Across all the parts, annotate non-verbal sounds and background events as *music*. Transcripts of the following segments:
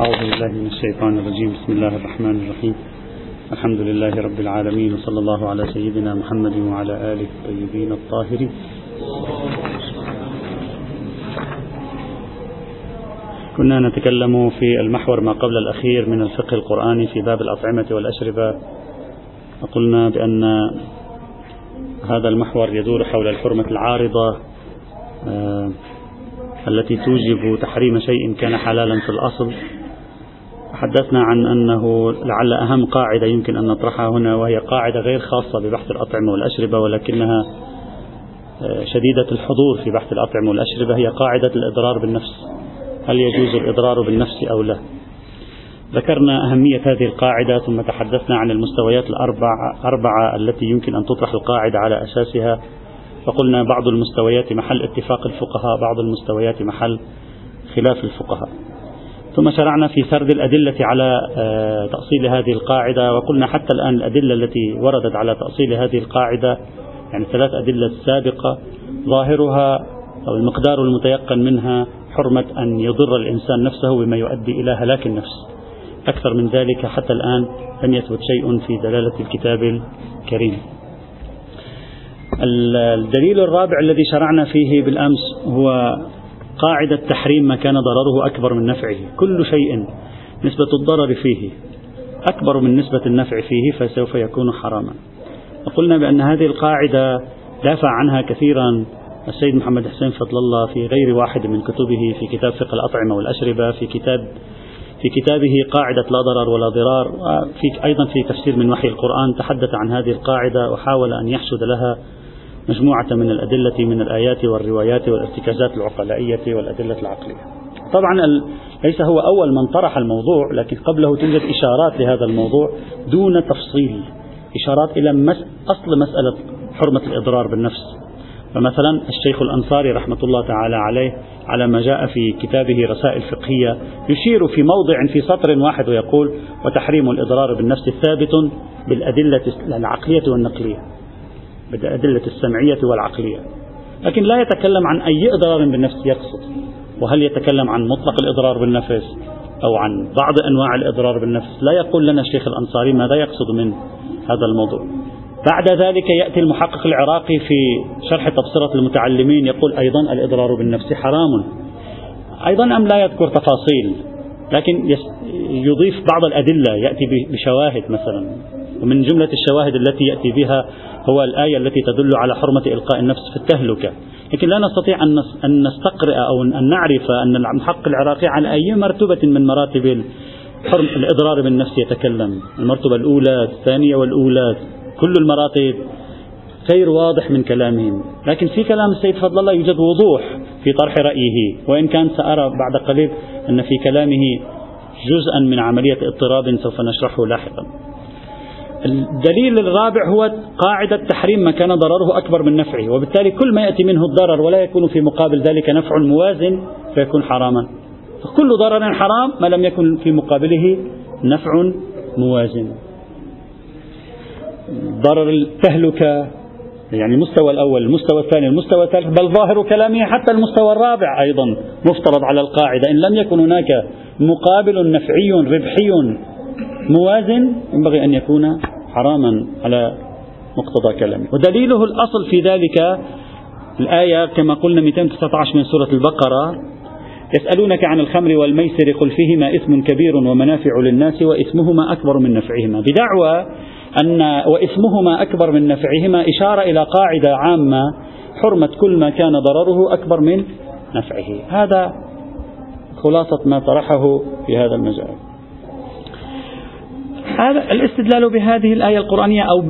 أعوذ بالله من الشيطان الرجيم. بسم الله الرحمن الرحيم. الحمد لله رب العالمين وصلى الله على سيدنا محمد وعلى آله الطيبين الطاهرين. كنا نتكلم في المحور ما قبل الأخير من الفقه القرآني في باب الأطعمة والأشربة. وقلنا بأن هذا المحور يدور حول الحرمة العارضة آه، التي توجب تحريم شيء كان حلالا في الأصل. تحدثنا عن أنه لعل أهم قاعدة يمكن أن نطرحها هنا وهي قاعدة غير خاصة ببحث الأطعمة والأشربة ولكنها آه، شديدة الحضور في بحث الأطعمة والأشربة هي قاعدة الإضرار بالنفس. هل يجوز الإضرار بالنفس أو لا؟ ذكرنا أهمية هذه القاعدة ثم تحدثنا عن المستويات الأربعة أربعة التي يمكن أن تطرح القاعدة على أساسها. فقلنا بعض المستويات محل اتفاق الفقهاء بعض المستويات محل خلاف الفقهاء. ثم شرعنا في سرد الأدلة على آه، تأصيل هذه القاعدة وقلنا حتى الآن الأدلة التي وردت على تأصيل هذه القاعدة يعني ثلاث أدلة سابقة ظاهرها أو المقدار المتيقن منها حرمة أن يضر الإنسان نفسه بما يؤدي إلى هلاك النفس. أكثر من ذلك حتى الآن لم يثبت شيء في دلالة الكتاب الكريم. الدليل الرابع الذي شرعنا فيه بالأمس هو قاعدة تحريم ما كان ضرره أكبر من نفعه. كل شيء نسبة الضرر فيه أكبر من نسبة النفع فيه فسوف يكون حراما. وقلنا بأن هذه القاعدة دافع عنها كثيرا السيد محمد حسين فضل الله في غير واحد من كتبه في كتاب فقه الأطعمة والأشربة في كتاب في كتابه قاعدة لا ضرر ولا ضرار في أيضا في تفسير من وحي القرآن تحدث عن هذه القاعدة وحاول أن يحشد لها مجموعة من الأدلة من الآيات والروايات والارتكازات العقلائية والأدلة العقلية. طبعا ليس هو أول من طرح الموضوع لكن قبله توجد إشارات لهذا الموضوع دون تفصيل. إشارات إلى مس أصل مسألة حرمة الإضرار بالنفس. فمثلا الشيخ الأنصاري رحمة الله تعالى عليه على ما جاء في كتابه رسائل فقهية يشير في موضع في سطر واحد ويقول وتحريم الإضرار بالنفس ثابت بالأدلة العقلية والنقلية. بالأدلة السمعية والعقلية. لكن لا يتكلم عن أي إضرار بالنفس يقصد. وهل يتكلم عن مطلق الإضرار بالنفس أو عن بعض أنواع الإضرار بالنفس؟ لا يقول لنا الشيخ الأنصاري ماذا يقصد من هذا الموضوع. بعد ذلك يأتي المحقق العراقي في شرح تبصرة المتعلمين يقول أيضا الإضرار بالنفس حرام. أيضا أم لا يذكر تفاصيل؟ لكن يضيف بعض الأدلة يأتي بشواهد مثلا. ومن جملة الشواهد التي يأتي بها هو الآية التي تدل على حرمة إلقاء النفس في التهلكة. لكن لا نستطيع أن نستقرئ أو أن نعرف أن المحقق العراقي على أي مرتبة من مراتب الإضرار بالنفس يتكلم. المرتبة الأولى الثانية والأولى كل المراتب. غير واضح من كلامهم لكن في كلام السيد فضل الله يوجد وضوح في طرح رأيه. وإن كان سأرى بعد قليل أن في كلامه جزءا من عملية اضطراب سوف نشرحه لاحقا. الدليل الرابع هو قاعدة تحريم ما كان ضرره أكبر من نفعه وبالتالي كل ما يأتي منه الضرر ولا يكون في مقابل ذلك نفع موازن فيكون حراما. فكل ضرر حرام ما لم يكن في مقابله نفع موازن. ضرر التهلكة يعني المستوى الأول المستوى الثاني المستوى الثالث بل ظاهر كلامه حتى المستوى الرابع أيضا مفترض على القاعدة إن لم يكن هناك مقابل نفعي ربحي موازن ينبغي أن يكون حراما على مقتضى كلامه. ودليله الأصل في ذلك الآية كما قلنا 219 من سورة البقرة يسألونك عن الخمر والميسر قل فيهما إثم كبير ومنافع للناس وإثمهما أكبر من نفعهما. بدعوى أن وإثمهما أكبر من نفعهما إشارة إلى قاعدة عامة حرمة كل ما كان ضرره أكبر من نفعه. هذا خلاصة ما طرحه في هذا المجال. هذا الاستدلال بهذه الآية القرآنية أو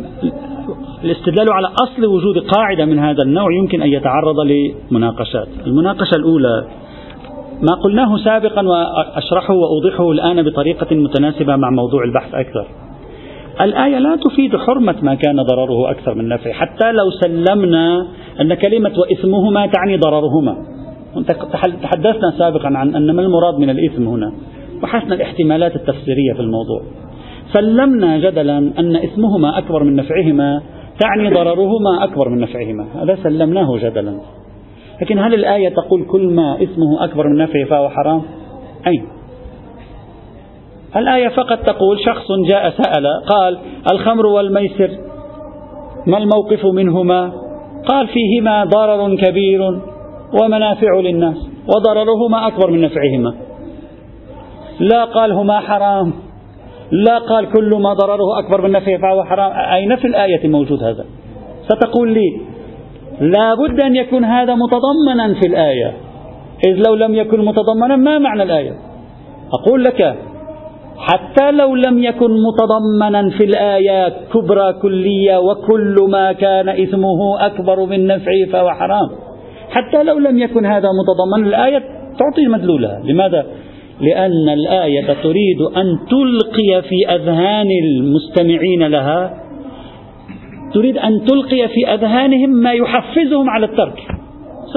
الاستدلال على أصل وجود قاعدة من هذا النوع يمكن أن يتعرض لمناقشات. المناقشة الأولى ما قلناه سابقا وأشرحه وأوضحه الآن بطريقة متناسبة مع موضوع البحث أكثر. الآية لا تفيد حرمة ما كان ضرره أكثر من نفعه حتى لو سلمنا أن كلمة وإثمهما تعني ضررهما. تحدثنا سابقا عن أن ما المراد من الإثم هنا؟ بحثنا الاحتمالات التفسيرية في الموضوع. سلمنا جدلا أن إثمهما أكبر من نفعهما تعني ضررهما أكبر من نفعهما. هذا سلمناه جدلا. لكن هل الآية تقول كل ما إثمه أكبر من نفعه فهو حرام؟ أين؟ الآية فقط تقول شخص جاء سأل قال الخمر والميسر ما الموقف منهما؟ قال فيهما ضرر كبير ومنافع للناس وضررهما أكبر من نفعهما. لا قال هما حرام. لا قال كل ما ضرره أكبر من نفعه فهو حرام. أين في الآية موجود هذا. ستقول لي لا بد أن يكون هذا متضمنا في الآية. إذ لو لم يكن متضمنا ما معنى الآية؟ أقول لك حتى لو لم يكن متضمنا في الآيات كبرى كلية وكل ما كان إثمه أكبر من نفعه فهو حرام. حتى لو لم يكن هذا متضمنا الآية تعطي مدلولها. لماذا؟ لأن الآية تريد أن تلقي في أذهان المستمعين لها تريد أن تلقي في أذهانهم ما يحفزهم على الترك.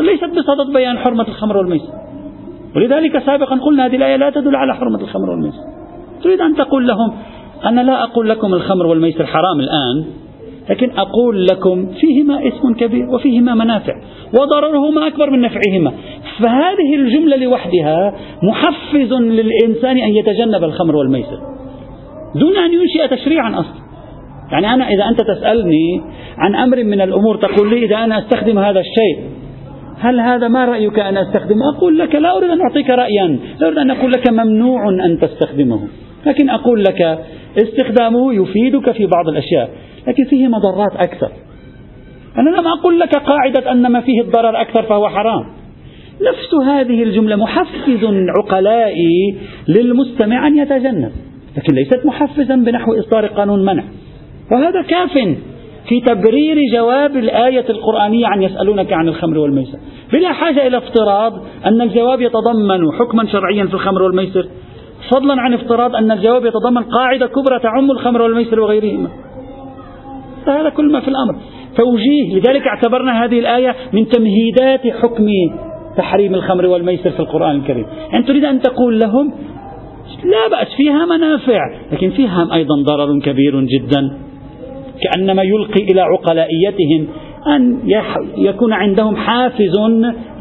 ليست بصدد بيان حرمة الخمر والميسر. ولذلك سابقا قلنا هذه الآية لا تدل على حرمة الخمر والميسر. تريد أن تقول لهم أنا لا أقول لكم الخمر والميسر حرام الآن لكن أقول لكم فيهما اسم كبير وفيهما منافع وضررهما أكبر من نفعهما. فهذه الجملة لوحدها محفز للإنسان أن يتجنب الخمر والميسر دون أن ينشئ تشريعا أصلا. يعني أنا إذا أنت تسألني عن أمر من الأمور تقول لي إذا أنا أستخدم هذا الشيء هل هذا ما رأيك أن أستخدمه؟ أقول لك لا أريد أن أعطيك رأيا لا أريد أن أقول لك ممنوع أن تستخدمه. لكن أقول لك استخدامه يفيدك في بعض الأشياء. لكن فيه مضرات أكثر. أنا لم أقل لك قاعدة أن ما فيه الضرر أكثر فهو حرام. نفس هذه الجملة محفز عقلائي للمستمع أن يتجنب لكن ليست محفزا بنحو إصدار قانون منع. وهذا كاف في تبرير جواب الآية القرآنية عن يسألونك عن الخمر والميسر. بلا حاجة إلى افتراض أن الجواب يتضمن حكما شرعيا في الخمر والميسر. فضلا عن افتراض أن الجواب يتضمن قاعدة كبرى تعم الخمر والميسر وغيرهما. هذا كل ما في الأمر. توجيه لذلك اعتبرنا هذه الآية من تمهيدات حكم تحريم الخمر والميسر في القرآن الكريم. يعني تريد أن تقول لهم لا بأس فيها منافع لكن فيها أيضا ضرر كبير جدا. كأنما يلقي إلى عقلائيتهم أن يكون عندهم حافز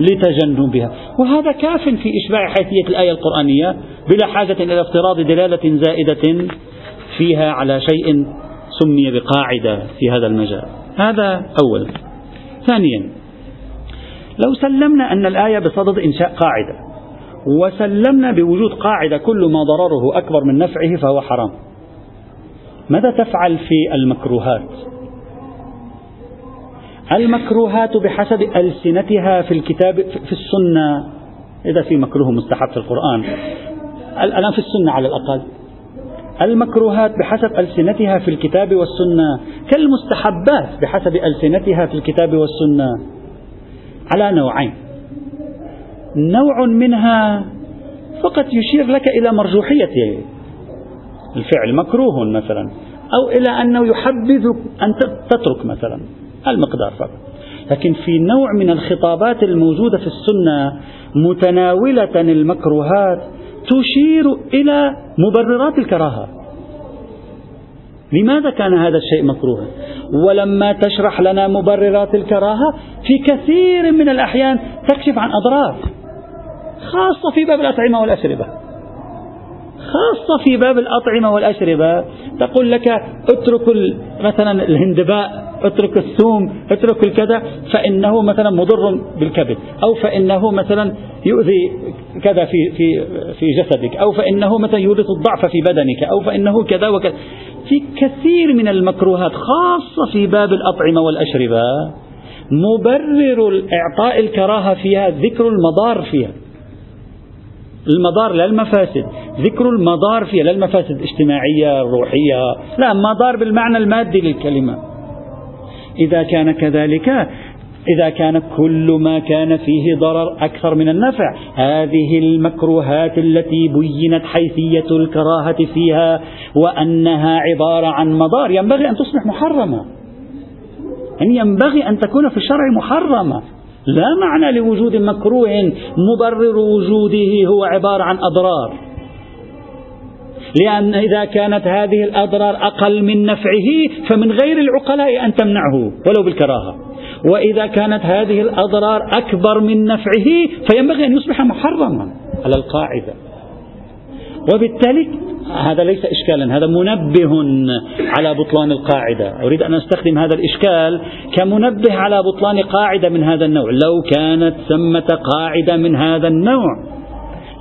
لتجنبها. وهذا كاف في إشباع حيثية الآية القرآنية بلا حاجة إلى افتراض دلالة زائدة فيها على شيء سمي بقاعدة في هذا المجال. هذا أولا ثانيا لو سلمنا أن الآية بصدد إنشاء قاعدة وسلمنا بوجود قاعدة كل ما ضرره أكبر من نفعه فهو حرام. ماذا تفعل في المكروهات؟ المكروهات بحسب ألسنتها في الكتاب في السنة. إذا في مكروه مستحب في القرآن. الآن في السنة على الأقل. المكروهات بحسب ألسنتها في الكتاب والسنة كالمستحبات بحسب ألسنتها في الكتاب والسنة. على نوعين. نوع منها فقط يشير لك إلى مرجوحية الفعل مكروه مثلا أو إلى أنه يحبذك أن تترك مثلا المقدار فقط. لكن في نوع من الخطابات الموجودة في السنة متناولة المكروهات تشير إلى مبررات الكراهة. لماذا كان هذا الشيء مكروها؟ ولما تشرح لنا مبررات الكراهة في كثير من الأحيان تكشف عن أضرار خاصة في باب الأطعمة والأشربة. خاصة في باب الأطعمة والأشربة. تقول لك اترك مثلا الهندباء اترك الثوم اترك الكذا فإنه مثلا مضر بالكبد. أو فإنه مثلا يؤذي كذا في في في جسدك. أو فإنه مثلا يورث الضعف في بدنك. أو فإنه كذا وكذا. في كثير من المكروهات خاصة في باب الأطعمة والأشربة مبرر إعطاء الكراهة فيها ذكر المضار فيها. المضار لا المفاسد. ذكر المضار فيها لا المفاسد الاجتماعية الروحية لا مضار بالمعنى المادي للكلمة. إذا كان كذلك إذا كان كل ما كان فيه ضرر أكثر من النفع هذه المكروهات التي بينت حيثية الكراهة فيها وأنها عبارة عن مضار ينبغي أن تصبح محرمة. يعني ينبغي أن تكون في الشرع محرمة. لا معنى لوجود مكروه مبرر وجوده هو عبارة عن أضرار. لأن إذا كانت هذه الأضرار أقل من نفعه فمن غير العقلاء أن تمنعه ولو بالكراهة. وإذا كانت هذه الأضرار أكبر من نفعه فينبغي أن يصبح محرما على القاعدة. وبالتالي هذا ليس إشكالا هذا منبه على بطلان القاعدة. أريد أن أستخدم هذا الإشكال كمنبه على بطلان قاعدة من هذا النوع. لو كانت ثمة قاعدة من هذا النوع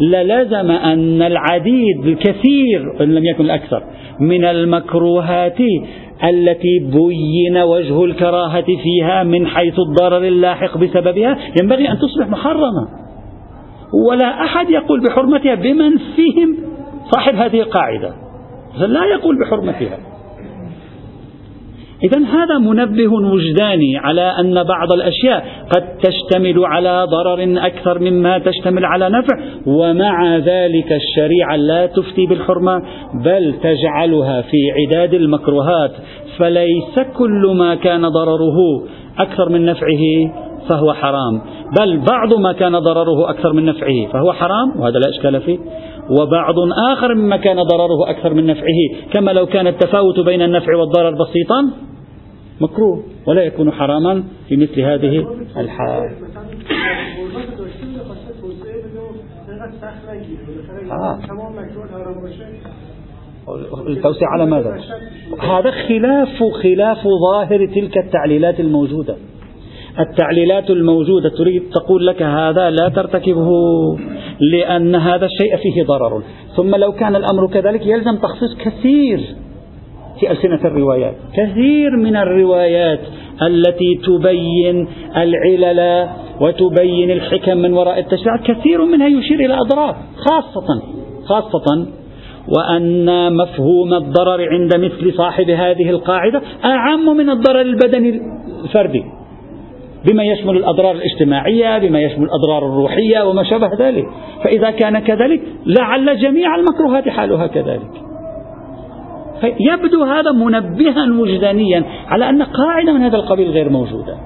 للزم أن العديد الكثير إن لم يكن الأكثر من المكروهات التي بين وجه الكراهة فيها من حيث الضرر اللاحق بسببها ينبغي أن تصبح محرمة. ولا أحد يقول بحرمتها بمن فيهم صاحب هذه القاعدة لا يقول بحرمتها. إذا هذا منبه وجداني على أن بعض الأشياء قد تشتمل على ضرر أكثر مما تشتمل على نفع ومع ذلك الشريعة لا تفتي بالحرمة بل تجعلها في عداد المكروهات. فليس كل ما كان ضرره أكثر من نفعه فهو حرام بل بعض ما كان ضرره أكثر من نفعه فهو حرام وهذا لا إشكال فيه. وبعض آخر مما كان ضرره أكثر من نفعه كما لو كان التفاوت بين النفع والضرر بسيطا مكروه ولا يكون حراما في مثل هذه الحال آه. التوسعة على ماذا؟ هذا خلاف خلاف ظاهر تلك التعليلات الموجودة التعليلات الموجودة تريد تقول لك هذا لا ترتكبه لأن هذا الشيء فيه ضرر. ثم لو كان الأمر كذلك يلزم تخصيص كثير في ألسنة الروايات. كثير من الروايات التي تبين العلل وتبين الحكم من وراء التشريعات كثير منها يشير إلى أضرار خاصة خاصة وأن مفهوم الضرر عند مثل صاحب هذه القاعدة أعم من الضرر البدني الفردي. بما يشمل الأضرار الاجتماعية بما يشمل الأضرار الروحية وما شابه ذلك. فإذا كان كذلك لعل جميع المكروهات حالها كذلك. يبدو هذا منبها وجدانيا على أن قاعدة من هذا القبيل غير موجودة.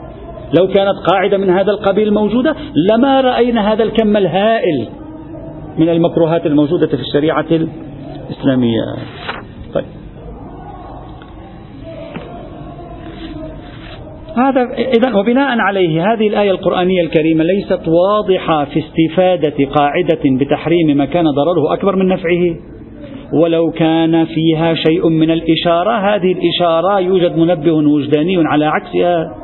لو كانت قاعدة من هذا القبيل موجودة لما رأينا هذا الكم الهائل من المكروهات الموجودة في الشريعة الإسلامية. هذا إذا وبناء عليه هذه الآية القرآنية الكريمة ليست واضحة في استفادة قاعدة بتحريم ما كان ضرره أكبر من نفعه. ولو كان فيها شيء من الإشارة هذه الإشارة يوجد منبه وجداني على عكسها.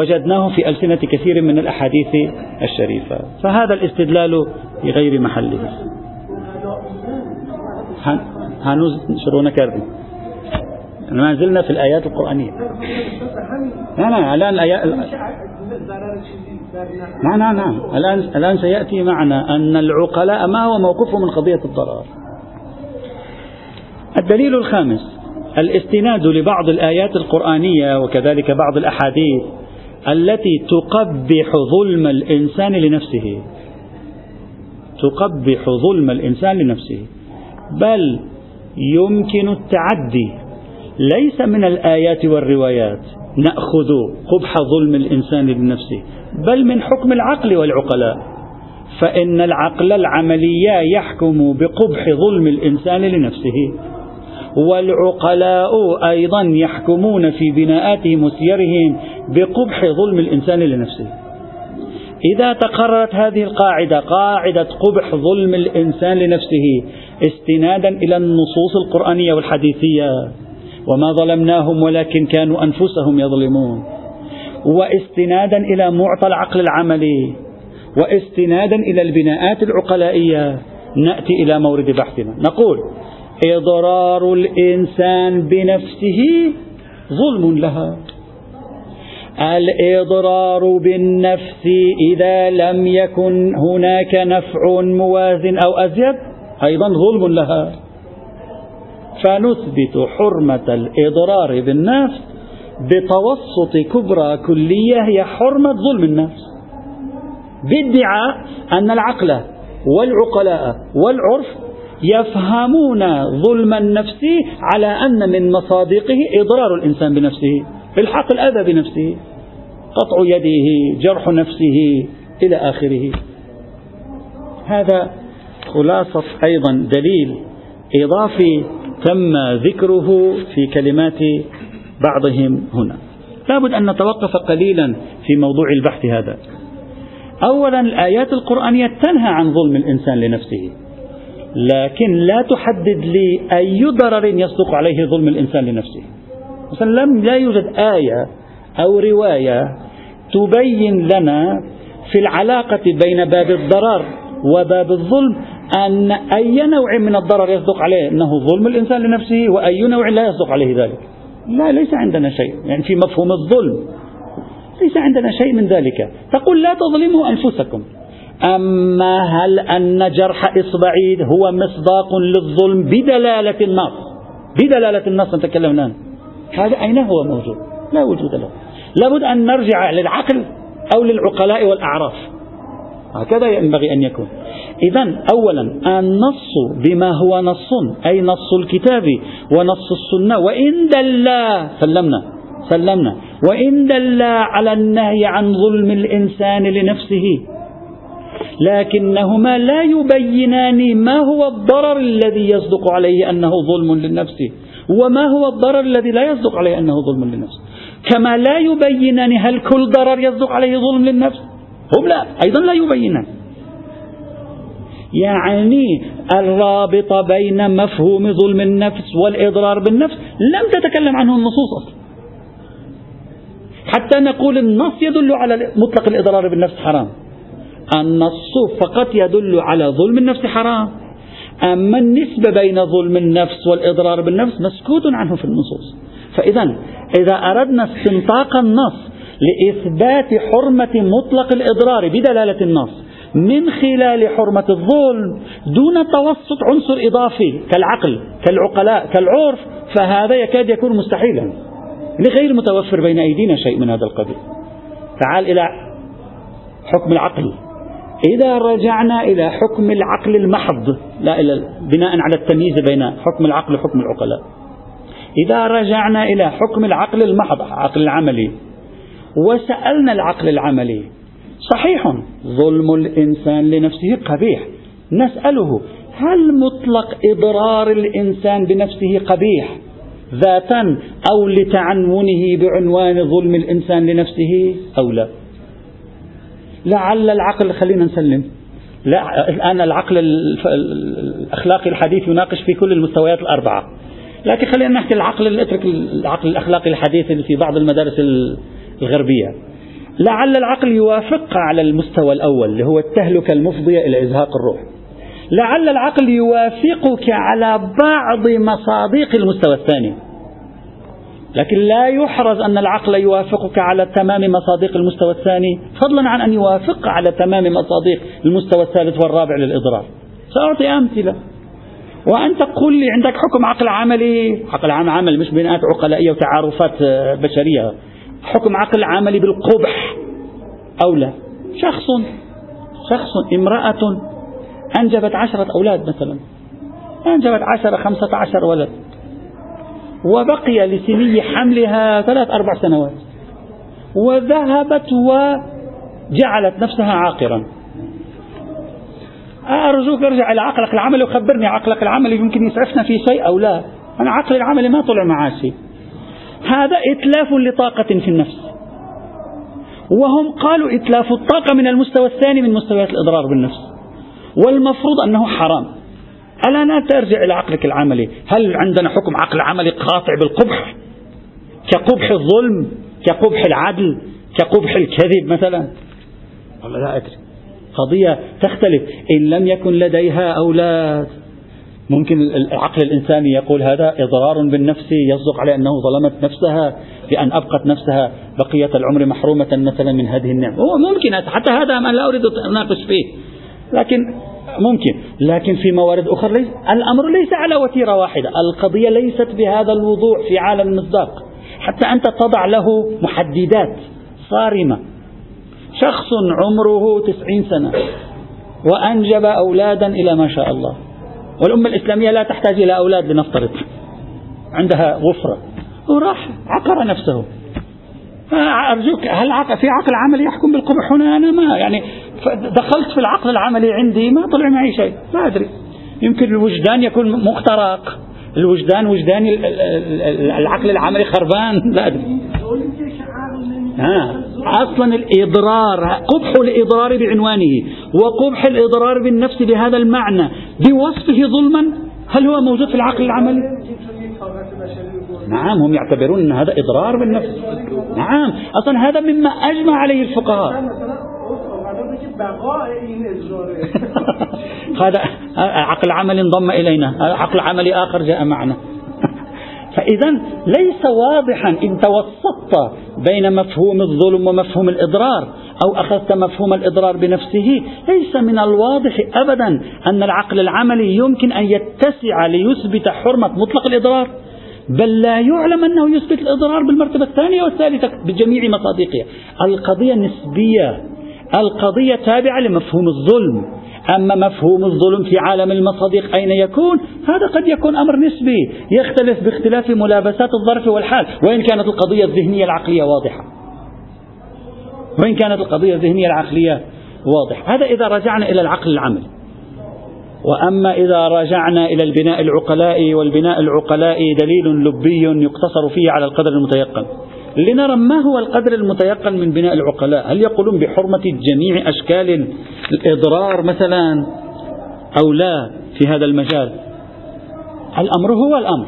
وجدناه في ألسنة كثير من الأحاديث الشريفة. فهذا الاستدلال في غير محله هنوز شرونا كاردي. ما زلنا في الآيات القرآنية. لا لا الآن الآيات نعم نعم نعم الآن الآن سيأتي معنا أن العقلاء ما هو موقفهم من قضية الضرر الدليل الخامس الاستناد لبعض الآيات القرآنية وكذلك بعض الأحاديث التي تقبح ظلم الإنسان لنفسه. تقبح ظلم الإنسان لنفسه. بل يمكن التعدي ليس من الآيات والروايات نأخذ قبح ظلم الإنسان لنفسه بل من حكم العقل والعقلاء. فإن العقل العملية يحكم بقبح ظلم الإنسان لنفسه والعقلاء أيضا يحكمون في بناءاتهم وسيرهم بقبح ظلم الإنسان لنفسه. إذا تقررت هذه القاعدة قاعدة قبح ظلم الإنسان لنفسه استنادا إلى النصوص القرآنية والحديثية. وما ظلمناهم ولكن كانوا أنفسهم يظلمون. واستنادا إلى معطى العقل العملي واستنادا إلى البناءات العقلائية نأتي إلى مورد بحثنا. نقول إضرار الإنسان بنفسه ظلم لها. الإضرار بالنفس إذا لم يكن هناك نفع موازن أو أزيد أيضا ظلم لها. فنثبت حرمة الإضرار بالنفس بتوسط كبرى كلية هي حرمة ظلم النفس. بادعاء أن العقل والعقلاء والعرف يفهمون ظلم النفس على أن من مصادقه إضرار الإنسان بنفسه الحق الأذى بنفسه قطع يده جرح نفسه إلى آخره. هذا خلاصة أيضا دليل إضافي تم ذكره في كلمات بعضهم هنا. لابد أن نتوقف قليلا في موضوع البحث هذا. أولا الآيات القرآنية تنهى عن ظلم الإنسان لنفسه. لكن لا تحدد لي أي ضرر يصدق عليه ظلم الإنسان لنفسه. مثلا لم لا يوجد آية أو رواية تبين لنا في العلاقة بين باب الضرر وباب الظلم أن أي نوع من الضرر يصدق عليه أنه ظلم الإنسان لنفسه وأي نوع لا يصدق عليه ذلك. لا ليس عندنا شيء. يعني في مفهوم الظلم ليس عندنا شيء من ذلك. تقول لا تظلموا أنفسكم. أما هل أن جرح إصبعي هو مصداق للظلم بدلالة النص؟ بدلالة النص نتكلم الآن. هذا أين هو موجود؟ لا وجود له. لابد أن نرجع للعقل أو للعقلاء والأعراف. هكذا ينبغي أن يكون. إذا أولا النص بما هو نص أي نص الكتاب ونص السنة. وإن دلا سلمنا سلمنا. وإن دلا على النهي عن ظلم الإنسان لنفسه لكنهما لا يبينان ما هو الضرر الذي يصدق عليه أنه ظلم للنفس وما هو الضرر الذي لا يصدق عليه أنه ظلم للنفس. كما لا يبينان هل كل ضرر يصدق عليه ظلم للنفس. هم لا أيضا لا يبينان. يعني الرابط بين مفهوم ظلم النفس والإضرار بالنفس لم تتكلم عنه النصوص أصلا. حتى نقول النص يدل على مطلق الإضرار بالنفس حرام. النص فقط يدل على ظلم النفس حرام. أما النسبة بين ظلم النفس والإضرار بالنفس مسكوت عنه في النصوص. فإذا إذا أردنا استنطاق النص لإثبات حرمة مطلق الإضرار بدلالة النص. من خلال حرمة الظلم دون توسط عنصر إضافي كالعقل كالعقلاء كالعرف فهذا يكاد يكون مستحيلا. لغير متوفر بين أيدينا شيء من هذا القبيل تعال إلى حكم العقل. إذا رجعنا إلى حكم العقل المحض لا إلى بناء على التمييز بين حكم العقل وحكم العقلاء. إذا رجعنا إلى حكم العقل المحض العقل العملي وسألنا العقل العملي صحيح ظلم الإنسان لنفسه قبيح. نسأله هل مطلق إضرار الإنسان بنفسه قبيح ذاتا أو لتعنونه بعنوان ظلم الإنسان لنفسه أو لا؟ لعل العقل خلينا نسلم. لا الآن العقل الأخلاقي الحديث يناقش في كل المستويات الأربعة. لكن خلينا نحكي العقل اترك العقل الأخلاقي الحديث اللي في بعض المدارس الغربية. لعل العقل يوافق على المستوى الأول اللي هو التهلكة المفضية إلى إزهاق الروح. لعل العقل يوافقك على بعض مصادق المستوى الثاني. لكن لا يحرز أن العقل يوافقك على تمام مصادق المستوى الثاني فضلا عن أن يوافق على تمام مصادق المستوى الثالث والرابع للإضرار. سأعطي أمثلة. وأنت تقول لي عندك حكم عقل عملي. عقل عمل مش بناءات عقلائية وتعارفات بشرية. حكم عقل عملي بالقبح. أو لا. شخص شخص امرأة أنجبت عشرة أولاد مثلا. أنجبت عشرة خمسة عشر ولد. وبقي لسني حملها ثلاث أربع سنوات. وذهبت وجعلت نفسها عاقرا. أرجوك ارجع إلى عقلك العملي وخبرني عقلك العملي يمكن يسعفنا في شيء أو لا. أنا عقلي العملي ما طلع معاه شيء هذا إتلاف لطاقة في النفس. وهم قالوا إتلاف الطاقة من المستوى الثاني من مستويات الإضرار بالنفس. والمفروض أنه حرام. ألا لا ترجع إلى عقلك العملي؟ هل عندنا حكم عقل عملي قاطع بالقبح؟ كقبح الظلم كقبح العدل كقبح الكذب مثلا؟ والله لا أدري. قضية تختلف. إن لم يكن لديها أولاد ممكن العقل الإنساني يقول هذا إضرار بالنفس يصدق عليه أنه ظلمت نفسها بأن أبقت نفسها بقية العمر محرومة مثلا من هذه النعمة هو ممكن حتى هذا ما لا أريد أن أناقش فيه. لكن ممكن. لكن في موارد أخرى ليس الأمر ليس على وتيرة واحدة. القضية ليست بهذا الوضوح في عالم المصداق حتى أنت تضع له محددات صارمة. شخص عمره تسعين سنة وأنجب أولادا إلى ما شاء الله. والأمة الإسلامية لا تحتاج إلى أولاد لنفترض. عندها غفرة. وراح عقر نفسه. أرجوك هل عقل في عقل عملي يحكم بالقبح هنا؟ أنا ما يعني دخلت في العقل العملي عندي ما طلع معي شيء. ما أدري. يمكن الوجدان يكون مخترق الوجدان وجدان العقل العملي خربان. لا أدري. ها. أصلا الإضرار قبح الإضرار بعنوانه وقبح الإضرار بالنفس بهذا المعنى. بوصفه ظلما هل هو موجود في العقل العملي؟ نعم هم يعتبرون أن هذا إضرار بالنفس. نعم أصلا هذا مما أجمع عليه الفقهاء. *laughs* هذا عقل عملي انضم إلينا عقل عملي آخر جاء معنا. فإذا ليس واضحا إن توسطت بين مفهوم الظلم ومفهوم الإضرار أو أخذت مفهوم الإضرار بنفسه ليس من الواضح أبدا أن العقل العملي يمكن أن يتسع ليثبت حرمة مطلق الإضرار بل لا يعلم أنه يثبت الإضرار بالمرتبة الثانية والثالثة بجميع مصادقها. القضية نسبية القضية تابعة لمفهوم الظلم. أما مفهوم الظلم في عالم المصادق أين يكون؟ هذا قد يكون أمر نسبي يختلف باختلاف ملابسات الظرف والحال وإن كانت القضية الذهنية العقلية واضحة. وإن كانت القضية الذهنية العقلية واضحة. هذا إذا رجعنا إلى العقل العملي. وأما إذا رجعنا إلى البناء العقلائي والبناء العقلائي دليل لبي يقتصر فيه على القدر المتيقن. لنرى ما هو القدر المتيقن من بناء العقلاء. هل يقولون بحرمة جميع أشكال الإضرار مثلا أو لا في هذا المجال؟ الأمر هو الأمر.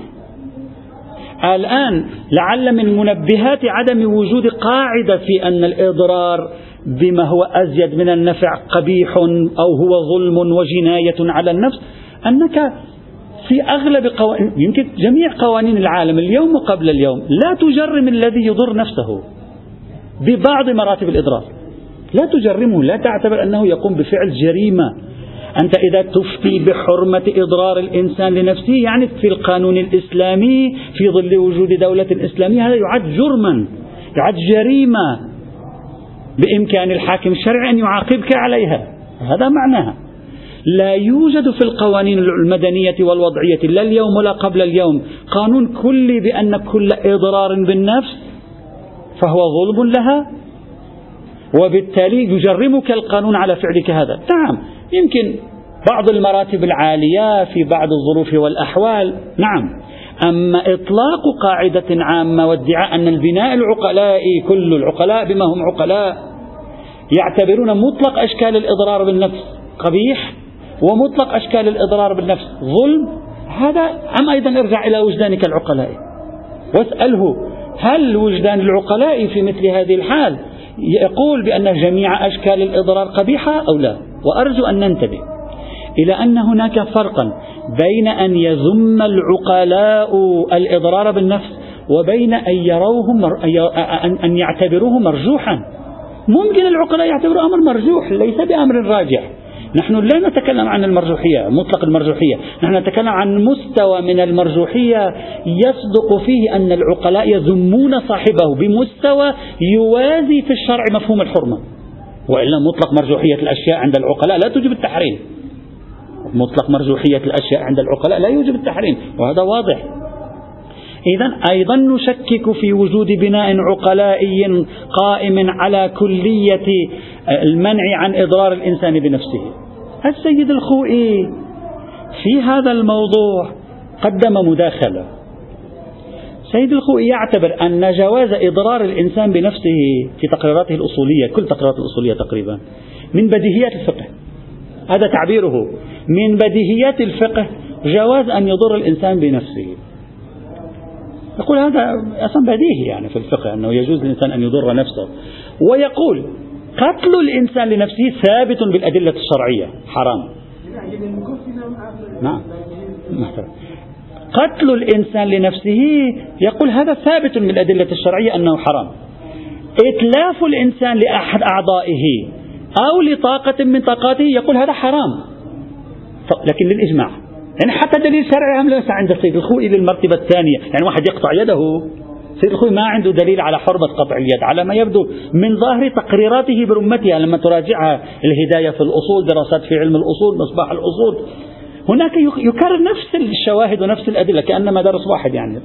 الآن لعل من منبهات عدم وجود قاعدة في أن الإضرار بما هو أزيد من النفع قبيح أو هو ظلم وجناية على النفس أنك في أغلب قوانين يمكن جميع قوانين العالم اليوم وقبل اليوم لا تجرم الذي يضر نفسه ببعض مراتب الإضرار. لا تجرمه لا تعتبر أنه يقوم بفعل جريمة. أنت إذا تفتي بحرمة إضرار الإنسان لنفسه يعني في القانون الإسلامي في ظل وجود دولة إسلامية هذا يعد جرما يعد جريمة بإمكان الحاكم الشرعي أن يعاقبك عليها. هذا معناها. لا يوجد في القوانين المدنية والوضعية لا اليوم ولا قبل اليوم قانون كلي بأن كل إضرار بالنفس فهو ظلم لها وبالتالي يجرمك القانون على فعلك هذا. نعم يمكن بعض المراتب العالية في بعض الظروف والأحوال نعم. أما إطلاق قاعدة عامة وادعاء أن البناء العقلائي كل العقلاء بما هم عقلاء يعتبرون مطلق أشكال الإضرار بالنفس قبيح ومطلق أشكال الإضرار بالنفس. ظلم هذا أم أيضا ارجع إلى وجدانك العقلاء؟ واسأله هل وجدان العقلاء في مثل هذه الحال يقول بأن جميع أشكال الإضرار قبيحة أو لا؟ وأرجو أن ننتبه إلى أن هناك فرقا بين أن يذم العقلاء الإضرار بالنفس وبين أن يروه أن يعتبروه مرجوحا. ممكن العقلاء يعتبروا أمر مرجوح ليس بأمر راجح. نحن لا نتكلم عن المرجوحية مطلق المرجوحية. نحن نتكلم عن مستوى من المرجوحية يصدق فيه أن العقلاء يذمون صاحبه بمستوى يوازي في الشرع مفهوم الحرمة. وإلا مطلق مرجوحية الأشياء عند العقلاء لا توجب التحريم. مطلق مرجوحية الأشياء عند العقلاء لا يوجب التحريم وهذا واضح. إذا أيضا نشكك في وجود بناء عقلائي قائم على كلية المنع عن إضرار الإنسان بنفسه. السيد الخوئي في هذا الموضوع قدم مداخلة. سيد الخوئي يعتبر أن جواز إضرار الإنسان بنفسه في تقريراته الأصولية كل تقريراته الأصولية تقريبا من بديهيات الفقه. هذا تعبيره. من بديهيات الفقه جواز أن يضر الإنسان بنفسه. يقول هذا أصلا بديهي يعني في الفقه أنه يجوز للإنسان أن يضر نفسه. ويقول قتل الإنسان لنفسه ثابت بالأدلة الشرعية. حرام. نعم. قتل الإنسان لنفسه يقول هذا ثابت بالأدلة الشرعية أنه حرام. إتلاف الإنسان لأحد أعضائه أو لطاقة من طاقاته يقول هذا حرام. لكن للإجماع. يعني حتى دليل شرعي هم ليس عند السيد الخوئي للمرتبة الثانية. يعني واحد يقطع يده سيد الخوي ما عنده دليل على حرمة قطع اليد على ما يبدو من ظاهر تقريراته برمتها لما تراجعها الهداية في الأصول دراسات في علم الأصول مصباح الأصول. هناك يكرر نفس الشواهد ونفس الأدلة كأنما درس واحد يعني.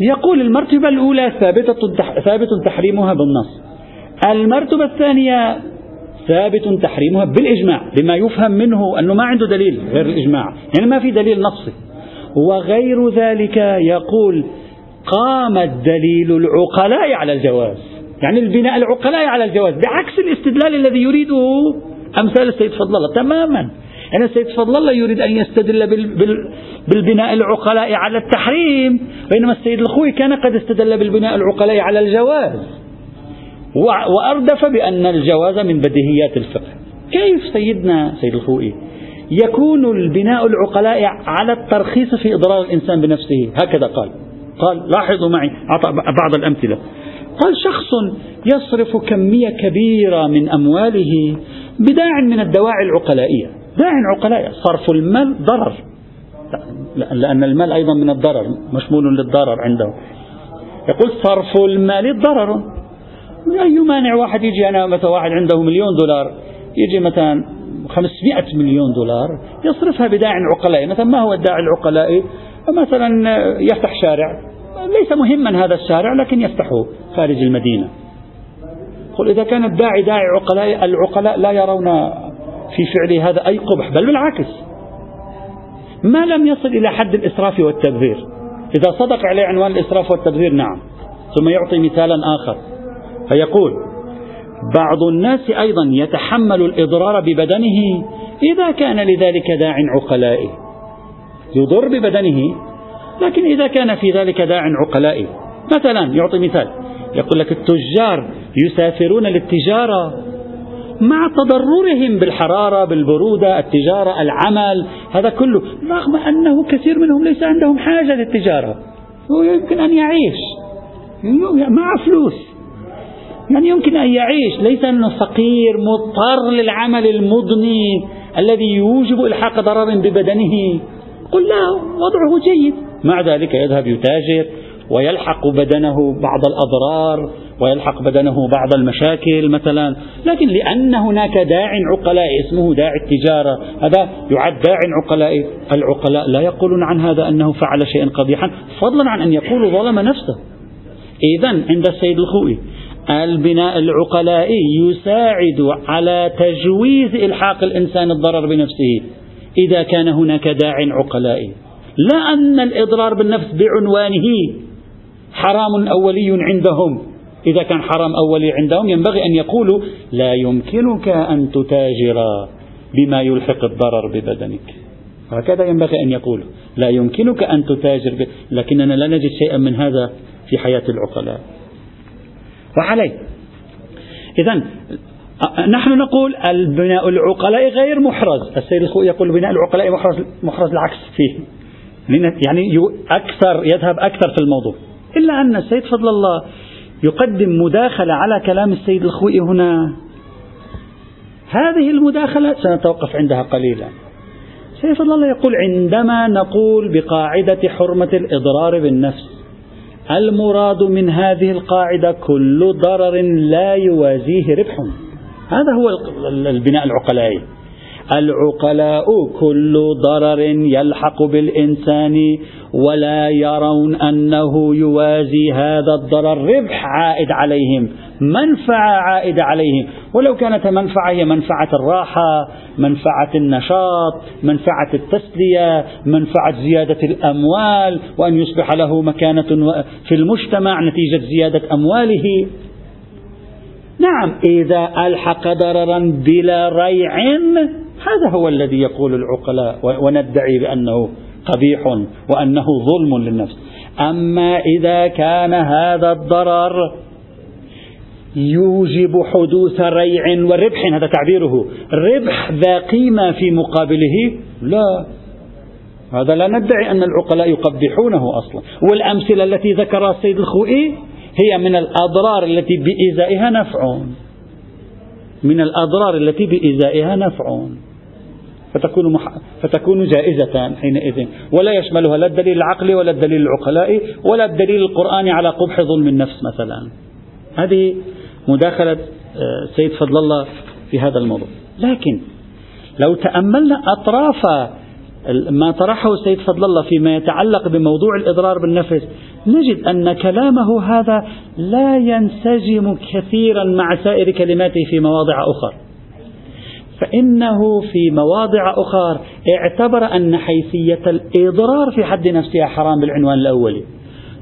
يقول المرتبة الأولى ثابتة ثابت تحريمها بالنص. المرتبة الثانية ثابت تحريمها بالإجماع بما يفهم منه أنه ما عنده دليل غير الإجماع. يعني ما في دليل نصي. وغير ذلك يقول قام الدليل العقلاء على الجواز. يعني البناء العقلاء على الجواز بعكس الاستدلال الذي يريده أمثال السيد فضل الله تماما. يعني السيد فضل الله يريد أن يستدل بالبناء العقلاء على التحريم بينما السيد الخوي كان قد استدل بالبناء العقلاء على الجواز. وأردف بأن الجواز من بديهيات الفقه. كيف سيدنا سيد الخوئي يكون البناء العقلاء على الترخيص في إضرار الإنسان بنفسه؟ هكذا قال. قال لاحظوا معي أعطى بعض الأمثلة. قال شخص يصرف كمية كبيرة من أمواله بداع من الدواعي العقلائية. داع عقلائية صرف المال ضرر. لأن المال أيضا من الضرر مشمول للضرر عنده. يقول صرف المال ضرر. أي مانع واحد يجي أنا مثلا واحد عنده مليون دولار؟ يجي مثلا 500 مليون دولار يصرفها بداع عقلائي مثلا ما هو الداعي العقلائي مثلا يفتح شارع. ليس مهما هذا الشارع لكن يفتحه خارج المدينة. قل إذا كان الداعي داعي عقلاء العقلاء لا يرون في فعله هذا أي قبح بل بالعكس. ما لم يصل إلى حد الإسراف والتبذير إذا صدق عليه عنوان الإسراف والتبذير نعم. ثم يعطي مثالا آخر. فيقول بعض الناس أيضا يتحمل الإضرار ببدنه إذا كان لذلك داع عقلائي يضر ببدنه لكن إذا كان في ذلك داع عقلائي مثلا يعطي مثال يقول لك التجار يسافرون للتجارة مع تضررهم بالحرارة بالبرودة التجارة العمل هذا كله رغم أنه كثير منهم ليس عندهم حاجة للتجارة. هو يمكن أن يعيش مع فلوس. يعني يمكن أن يعيش؟ ليس أنه فقير مضطر للعمل المضني الذي يوجب إلحاق ضرر ببدنه. قل لا وضعه جيد. مع ذلك يذهب يتاجر ويلحق بدنه بعض الأضرار ويلحق بدنه بعض المشاكل مثلا. لكن لأن هناك داع عقلاء اسمه داعي التجارة هذا يعد داع عقلاء. العقلاء لا يقولون عن هذا أنه فعل شيئا قبيحا فضلا عن أن يقولوا ظلم نفسه. إذا عند السيد الخوئي البناء العقلائي يساعد على تجويز إلحاق الإنسان الضرر بنفسه إذا كان هناك داع عقلائي. لا أن الإضرار بالنفس بعنوانه حرام أولي عندهم. إذا كان حرام أولي عندهم ينبغي أن يقولوا لا يمكنك أن تتاجر بما يلحق الضرر ببدنك. هكذا ينبغي أن يقولوا لا يمكنك أن تتاجر. لكننا لا نجد شيئا من هذا في حياة العقلاء. وعليه. إذا نحن نقول البناء العقلاء غير محرز. السيد الخوي يقول بناء العقلاء محرز, محرز العكس فيه. يعني أكثر يذهب أكثر في الموضوع. إلا أن السيد فضل الله يقدم مداخلة على كلام السيد الخوئي هنا. هذه المداخلة سنتوقف عندها قليلا. السيد فضل الله يقول عندما نقول بقاعدة حرمة الإضرار بالنفس. المراد من هذه القاعدة كل ضرر لا يوازيه ربح هذا هو البناء العقلائي. العقلاء كل ضرر يلحق بالإنسان ولا يرون أنه يوازي هذا الضرر. ربح عائد عليهم منفعة عائدة عليهم. ولو كانت منفعة هي منفعة الراحة منفعة النشاط منفعة التسلية منفعة زيادة الأموال وأن يصبح له مكانة في المجتمع نتيجة زيادة أمواله. نعم إذا ألحق ضررا بلا ريع هذا هو الذي يقول العقلاء وندعي بأنه قبيح وأنه ظلم للنفس. أما إذا كان هذا الضرر يوجب حدوث ريع وربح هذا تعبيره. ربح ذا قيمة في مقابله؟ لا. هذا لا ندعي أن العقلاء يقبحونه أصلا. والأمثلة التي ذكرها السيد الخوئي هي من الأضرار التي بإزائها نفع. من الأضرار التي بإزائها نفع. فتكون مح... فتكون جائزة حينئذ. ولا يشملها لا الدليل العقلي ولا الدليل العقلائي ولا الدليل القرآني على قبح ظلم النفس مثلا. هذه مداخلة آه، سيد فضل الله في هذا الموضوع. لكن لو تأملنا أطراف ما طرحه السيد فضل الله فيما يتعلق بموضوع الإضرار بالنفس نجد أن كلامه هذا لا ينسجم كثيرا مع سائر كلماته في مواضع أخرى. فإنه في مواضع أخرى اعتبر أن حيثية الإضرار في حد نفسها حرام بالعنوان الأولي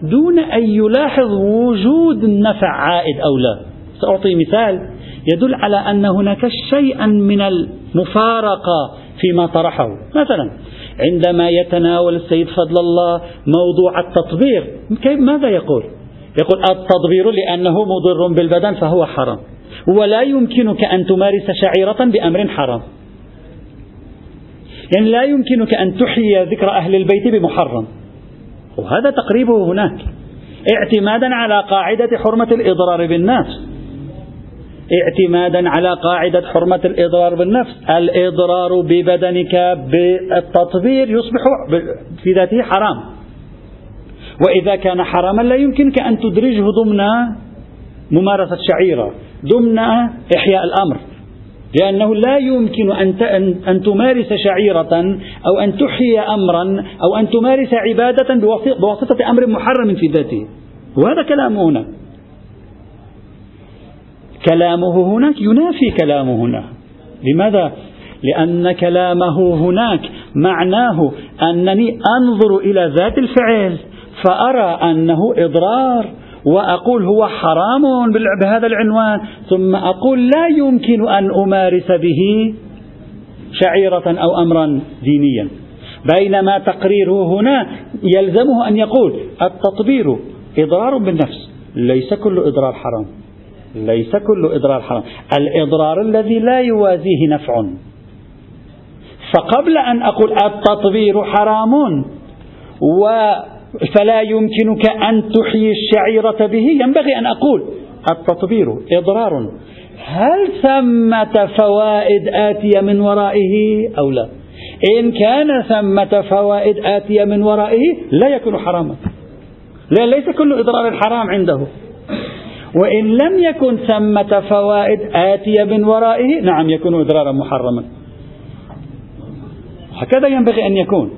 دون أن يلاحظ وجود النفع عائد أو لا. سأعطي مثال. يدل على أن هناك شيئا من المفارقة فيما طرحه. مثلا عندما يتناول السيد فضل الله موضوع التطبير كيف ماذا يقول؟ يقول التطبير لأنه مضر بالبدن فهو حرام. ولا يمكنك أن تمارس شعيرة بأمر حرام. يعني لا يمكنك أن تحيي ذكر أهل البيت بمحرم. وهذا تقريبه هناك. اعتمادا على قاعدة حرمة الإضرار بالنفس. اعتمادا على قاعدة حرمة الإضرار بالنفس. الإضرار ببدنك بالتطبير يصبح في ذاته حرام. وإذا كان حراما لا يمكنك أن تدرجه ضمن ممارسة شعيرة. ضمن إحياء الأمر. لأنه لا يمكن أن أن تمارس شعيرة أو أن تحيي أمرا أو أن تمارس عبادة بواسطة أمر محرم في ذاته. وهذا كلامه هنا. كلامه هناك ينافي كلامه هنا. لماذا؟ لأن كلامه هناك معناه أنني أنظر إلى ذات الفعل فأرى أنه إضرار. وأقول هو حرام بهذا العنوان ثم أقول لا يمكن أن أمارس به شعيرة أو أمرا دينيا. بينما تقريره هنا يلزمه أن يقول التطبير إضرار بالنفس ليس كل إضرار حرام ليس كل إضرار حرام. الإضرار الذي لا يوازيه نفع. فقبل أن أقول التطبير حرام و فلا يمكنك أن تحيي الشعيرة به. ينبغي أن أقول التطبير إضرار. هل ثمة فوائد آتية من ورائه أو لا؟ إن كان ثمة فوائد آتية من ورائه لا يكون حراما. لأن ليس كل إضرار حرام عنده. وإن لم يكن ثمة فوائد آتية من ورائه نعم يكون إضرارا محرما. هكذا ينبغي أن يكون.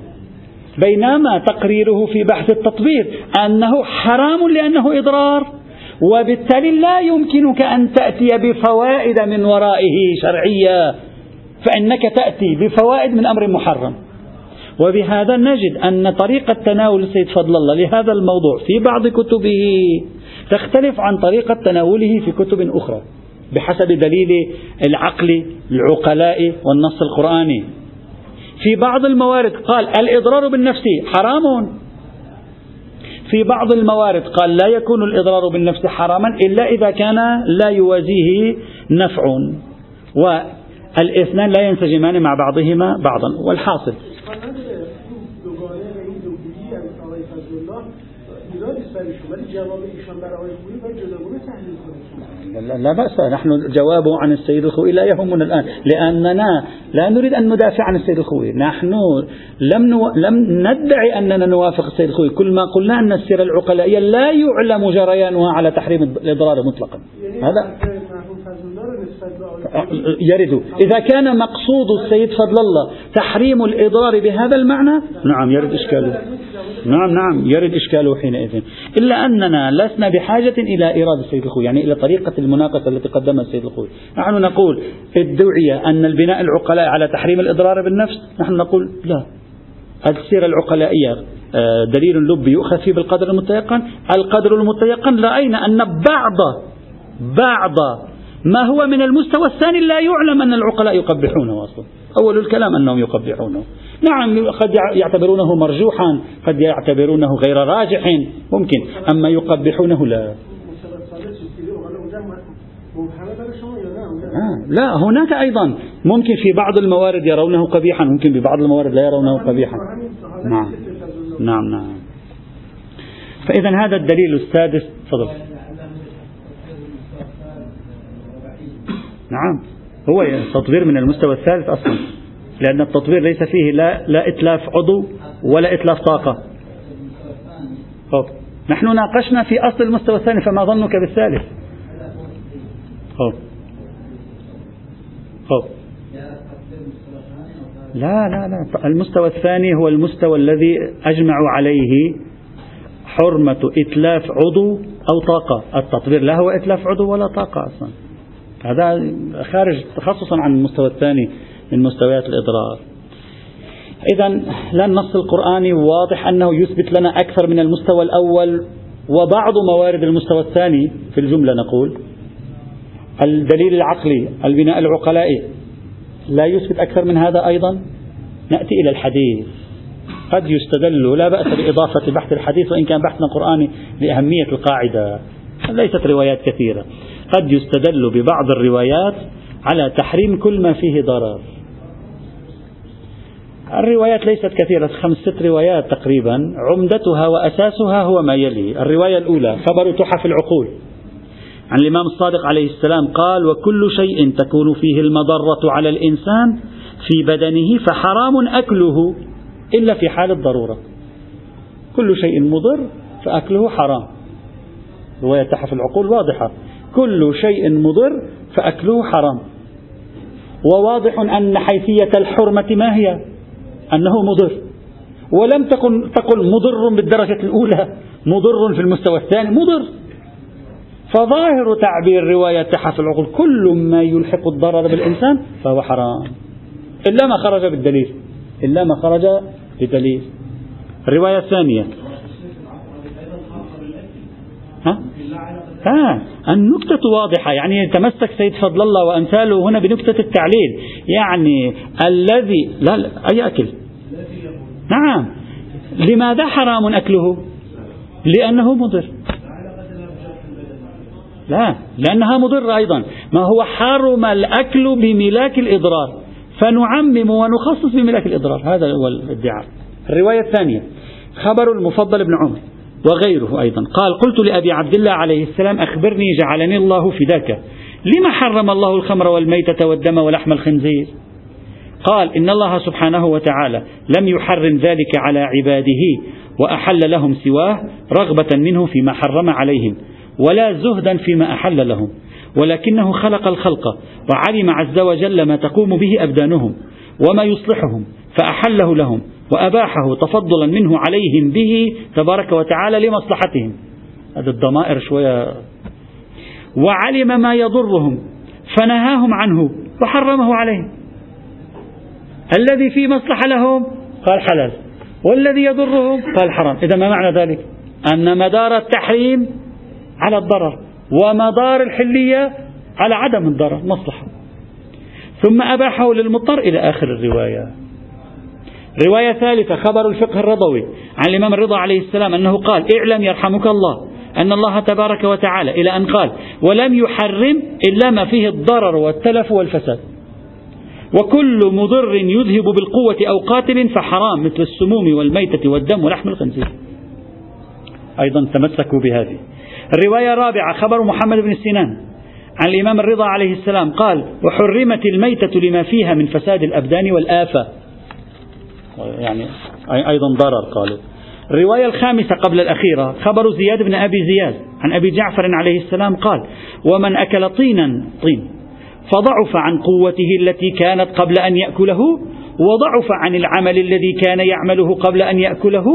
بينما تقريره في بحث التطبير أنه حرام لأنه إضرار وبالتالي لا يمكنك أن تأتي بفوائد من ورائه شرعية فإنك تأتي بفوائد من أمر محرم. وبهذا نجد أن طريقة تناول السيد فضل الله لهذا الموضوع في بعض كتبه تختلف عن طريقة تناوله في كتب أخرى بحسب دليل العقل العقلاء والنص القرآني. في بعض الموارد قال الإضرار بالنفس حرام في بعض الموارد قال لا يكون الإضرار بالنفس حراما إلا إذا كان لا يوازيه نفع والإثنان لا ينسجمان مع بعضهما بعضا. والحاصل. لا بأس. نحن جواب عن السيد الخوي لا يهمنا الآن لأننا لا نريد أن ندافع عن السيد الخوي. نحن لم, نو... لم ندعي أننا نوافق السيد الخوي. كل ما قلنا أن السيرة العقلائية لا يعلم جريانها على تحريم الإضرار مطلقا. هذا يرد إذا كان مقصود السيد فضل الله تحريم الإضرار بهذا المعنى نعم يرد إشكاله. نعم نعم يرد إشكاله حينئذ. إلا أننا لسنا بحاجة إلى إرادة السيد الخوي يعني إلى طريقة المناقشة التي قدمها السيد الخوي نحن نقول الدعية أن البناء العقلاء على تحريم الإضرار بالنفس نحن نقول لا. السيرة العقلائية آه، دليل لبي يؤخذ فيه بالقدر المتيقن. القدر المتيقن رأينا أن بعض بعض ما هو من المستوى الثاني لا يعلم أن العقلاء يقبحونه أصلا. أول الكلام أنهم يقبحونه نعم قد يعتبرونه مرجوحا قد يعتبرونه غير راجح ممكن. أما يقبحونه لا. آه لا هناك أيضا. ممكن في بعض الموارد يرونه قبيحا ممكن ببعض الموارد لا يرونه قبيحا. نعم. نعم نعم. فإذا هذا الدليل السادس تفضل. نعم. هو تطوير من المستوى الثالث أصلا لأن التطوير ليس فيه لا, لا إتلاف عضو ولا إتلاف طاقة طب. نحن ناقشنا في أصل المستوى الثاني فما ظنك بالثالث طب. طب. لا لا لا المستوى الثاني هو المستوى الذي أجمع عليه حرمة إتلاف عضو أو طاقة التطوير لا هو إتلاف عضو ولا طاقة أصلا هذا خارج تخصصا عن المستوى الثاني من مستويات الإضرار. إذا لا النص القرآني واضح أنه يثبت لنا أكثر من المستوى الأول وبعض موارد المستوى الثاني في الجملة نقول. الدليل العقلي البناء العقلائي لا يثبت أكثر من هذا أيضا. نأتي إلى الحديث. قد يستدل لا بأس بإضافة بحث الحديث وإن كان بحثنا قرآني لأهمية القاعدة. ليست روايات كثيرة. قد يستدل ببعض الروايات على تحريم كل ما فيه ضرر. الروايات ليست كثيرة خمس ست روايات تقريبا. عمدتها وأساسها هو ما يلي. الرواية الأولى خبر تحف العقول. عن الإمام الصادق عليه السلام قال وكل شيء تكون فيه المضرة على الإنسان في بدنه فحرام أكله إلا في حال الضرورة. كل شيء مضر فأكله حرام. رواية تحف العقول واضحة. كل شيء مضر فأكله حرام. وواضح أن حيثية الحرمة ما هي؟ أنه مضر. ولم تكن تقل مضر بالدرجة الأولى مضر في المستوى الثاني مضر. فظاهر تعبير رواية تحف العقول كل ما يلحق الضرر بالإنسان فهو حرام. إلا ما خرج بالدليل. إلا ما خرج بدليل. الرواية الثانية ها؟ ها النكتة واضحة. يعني يتمسك سيد فضل الله وأمثاله هنا بنكتة التعليل. يعني الذي لا, لا أي أكل؟ نعم. لماذا حرام أكله؟ لأنه مضر. لا لأنها مضرة أيضا. ما هو حرم الأكل بملاك الإضرار؟ فنعمم ونخصص بملاك الإضرار. هذا هو الادعاء. الرواية الثانية خبر المفضل بن عمر. وغيره أيضا. قال قلت لأبي عبد الله عليه السلام أخبرني جعلني الله فداك. لما حرم الله الخمر والميتة والدم ولحم الخنزير؟ قال إن الله سبحانه وتعالى لم يحرم ذلك على عباده وأحل لهم سواه رغبة منه فيما حرم عليهم ولا زهدا فيما أحل لهم. ولكنه خلق الخلق وعلم عز وجل ما تقوم به أبدانهم وما يصلحهم فأحله لهم وأباحه تفضلا منه عليهم به تبارك وتعالى لمصلحتهم. هذا الضمائر شوية. وعلم ما يضرهم فنهاهم عنه وحرمه عليهم الذي فيه مصلحة لهم قال حلال والذي يضرهم قال حرام. إذا ما معنى ذلك؟ أن مدار التحريم على الضرر ومدار الحلية على عدم الضرر مصلحة. ثم أباحه للمضطر إلى آخر الرواية. رواية ثالثة خبر الفقه الرضوي عن الإمام الرضا عليه السلام أنه قال اعلم يرحمك الله أن الله تبارك وتعالى إلى أن قال ولم يحرم إلا ما فيه الضرر والتلف والفساد. وكل مضر يذهب بالقوة أو قاتل فحرام مثل السموم والميتة والدم ولحم الخنزير. أيضا تمسكوا بهذه. الرواية الرابعة خبر محمد بن سنان عن الإمام الرضا عليه السلام قال وحرمت الميتة لما فيها من فساد الأبدان والآفة. يعني أيضا ضرر قالوا. الرواية الخامسة قبل الأخيرة خبر زياد بن أبي زياد عن أبي جعفر عليه السلام قال ومن أكل طينا طين. فضعف عن قوته التي كانت قبل أن يأكله وضعف عن العمل الذي كان يعمله قبل أن يأكله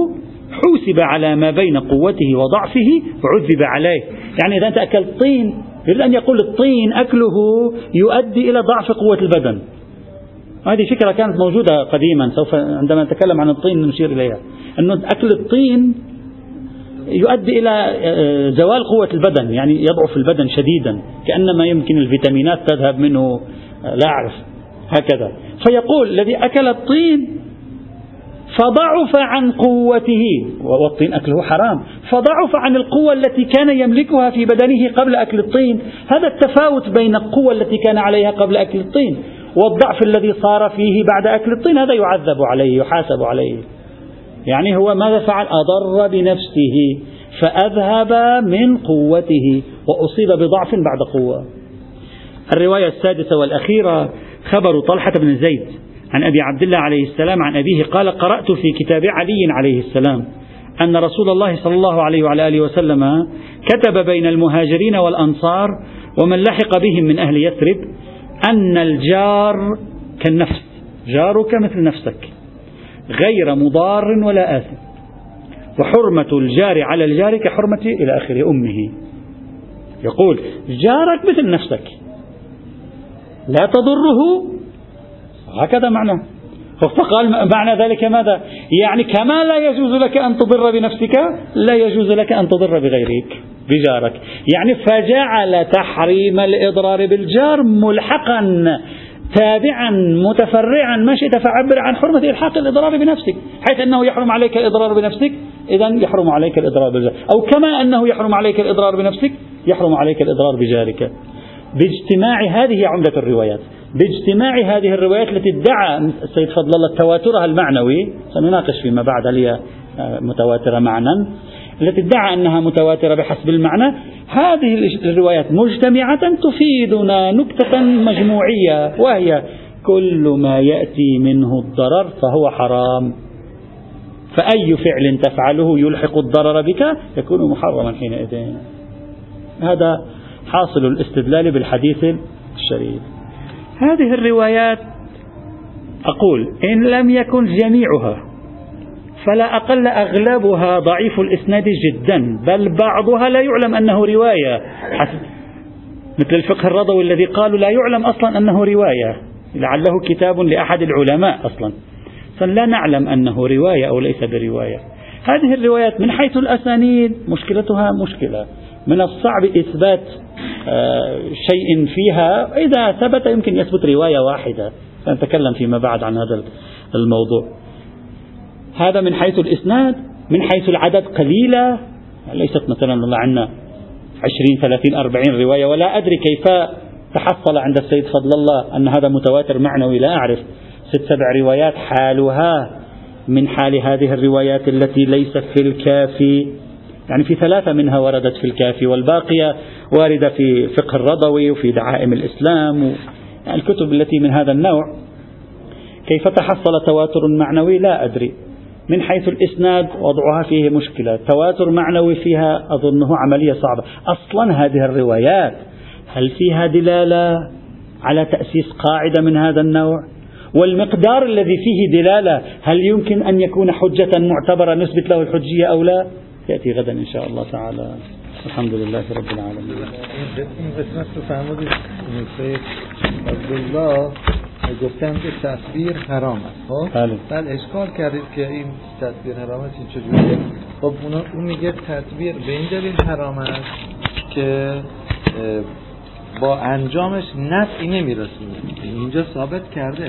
حوسب على ما بين قوته وضعفه وعذب عليه. يعني إذا أنت أكلت طين يريد أن يقول الطين أكله يؤدي إلى ضعف قوة البدن. هذه فكرة كانت موجودة قديما سوف عندما نتكلم عن الطين نشير إليها. أن أكل الطين يؤدي إلى آه، زوال قوة البدن يعني يضعف البدن شديدا كأنما يمكن الفيتامينات تذهب منه آه، لا أعرف. هكذا. فيقول الذي أكل الطين فضعف عن قوته. والطين أكله حرام. فضعف عن القوة التي كان يملكها في بدنه قبل أكل الطين. هذا التفاوت بين القوة التي كان عليها قبل أكل الطين. والضعف الذي صار فيه بعد أكل الطين هذا يعذب عليه يحاسب عليه. يعني هو ماذا فعل؟ أضر بنفسه فأذهب من قوته وأصيب بضعف بعد قوة. الرواية السادسة والأخيرة خبر طلحة بن زيد عن أبي عبد الله عليه السلام عن أبيه قال قرأت في كتاب علي عليه السلام أن رسول الله صلى الله عليه وعلى آله وسلم كتب بين المهاجرين والأنصار ومن لحق بهم من أهل يثرب أن الجار كالنفس جارك مثل نفسك غير مضار ولا آثم وحرمة الجار على الجار كحرمة إلى آخر أمه. يقول جارك مثل نفسك لا تضره؟ هكذا معنى. فقال معنى ذلك ماذا؟ يعني كما لا يجوز لك أن تضر بنفسك لا يجوز لك أن تضر بغيرك. بجارك. يعني فجعل تحريم الإضرار بالجار ملحقا تابعا متفرعا. ما شئت فعبر عن حرمة إلحاق الإضرار بنفسك حيث أنه يحرم عليك الإضرار بنفسك إذا يحرم عليك الإضرار بجارك أو كما أنه يحرم عليك الإضرار بنفسك يحرم عليك الإضرار بجارك. باجتماع هذه عمدة الروايات باجتماع هذه الروايات التي ادعى السيد فضل الله تواترها المعنوي سنناقش فيما بعد هل هي آه، متواترة معنى التي ادعى أنها متواترة بحسب المعنى هذه الروايات مجتمعة تفيدنا نكتة مجموعية وهي كل ما يأتي منه الضرر فهو حرام. فأي فعل تفعله يلحق الضرر بك يكون محرما حينئذ. هذا حاصل الاستدلال بالحديث الشريف. هذه الروايات أقول إن لم يكن جميعها فلا أقل أغلبها ضعيف الإسناد جدا بل بعضها لا يعلم أنه رواية. مثل الفقه الرضوي الذي قالوا لا يعلم أصلا أنه رواية. لعله كتاب لأحد العلماء أصلا. فلا نعلم أنه رواية أو ليس برواية. هذه الروايات من حيث الأسانيد مشكلتها مشكلة. من الصعب إثبات آه، شيء فيها. إذا ثبت يمكن يثبت رواية واحدة. سنتكلم فيما بعد عن هذا الموضوع. هذا من حيث الإسناد من حيث العدد قليلة ليست مثلا الله عندنا عشرين ثلاثين أربعين رواية ولا أدري كيف تحصل عند السيد فضل الله أن هذا متواتر معنوي لا أعرف. ست سبع روايات حالها من حال هذه الروايات التي ليست في الكافي. يعني في ثلاثة منها وردت في الكافي والباقية واردة في فقه الرضوي وفي دعائم الإسلام. يعني الكتب التي من هذا النوع كيف تحصل تواتر معنوي؟ لا أدري. من حيث الإسناد وضعها فيه مشكلة. تواتر معنوي فيها أظنه عملية صعبة. أصلا هذه الروايات هل فيها دلالة على تأسيس قاعدة من هذا النوع؟ والمقدار الذي فيه دلالة هل يمكن أن يكون حجة معتبرة نثبت له الحجية أو لا؟ يأتي غدا إن شاء الله تعالى. الحمد لله رب العالمين. گفتن که تصویر حرام است. خب؟ بله. بعد اشکال کردید که این تصویر حرام است این چجوریه؟ خب اون میگه تصویر به این دلیل حرام است که با انجامش نفعی نمیرسونه. اینجا ثابت کرده.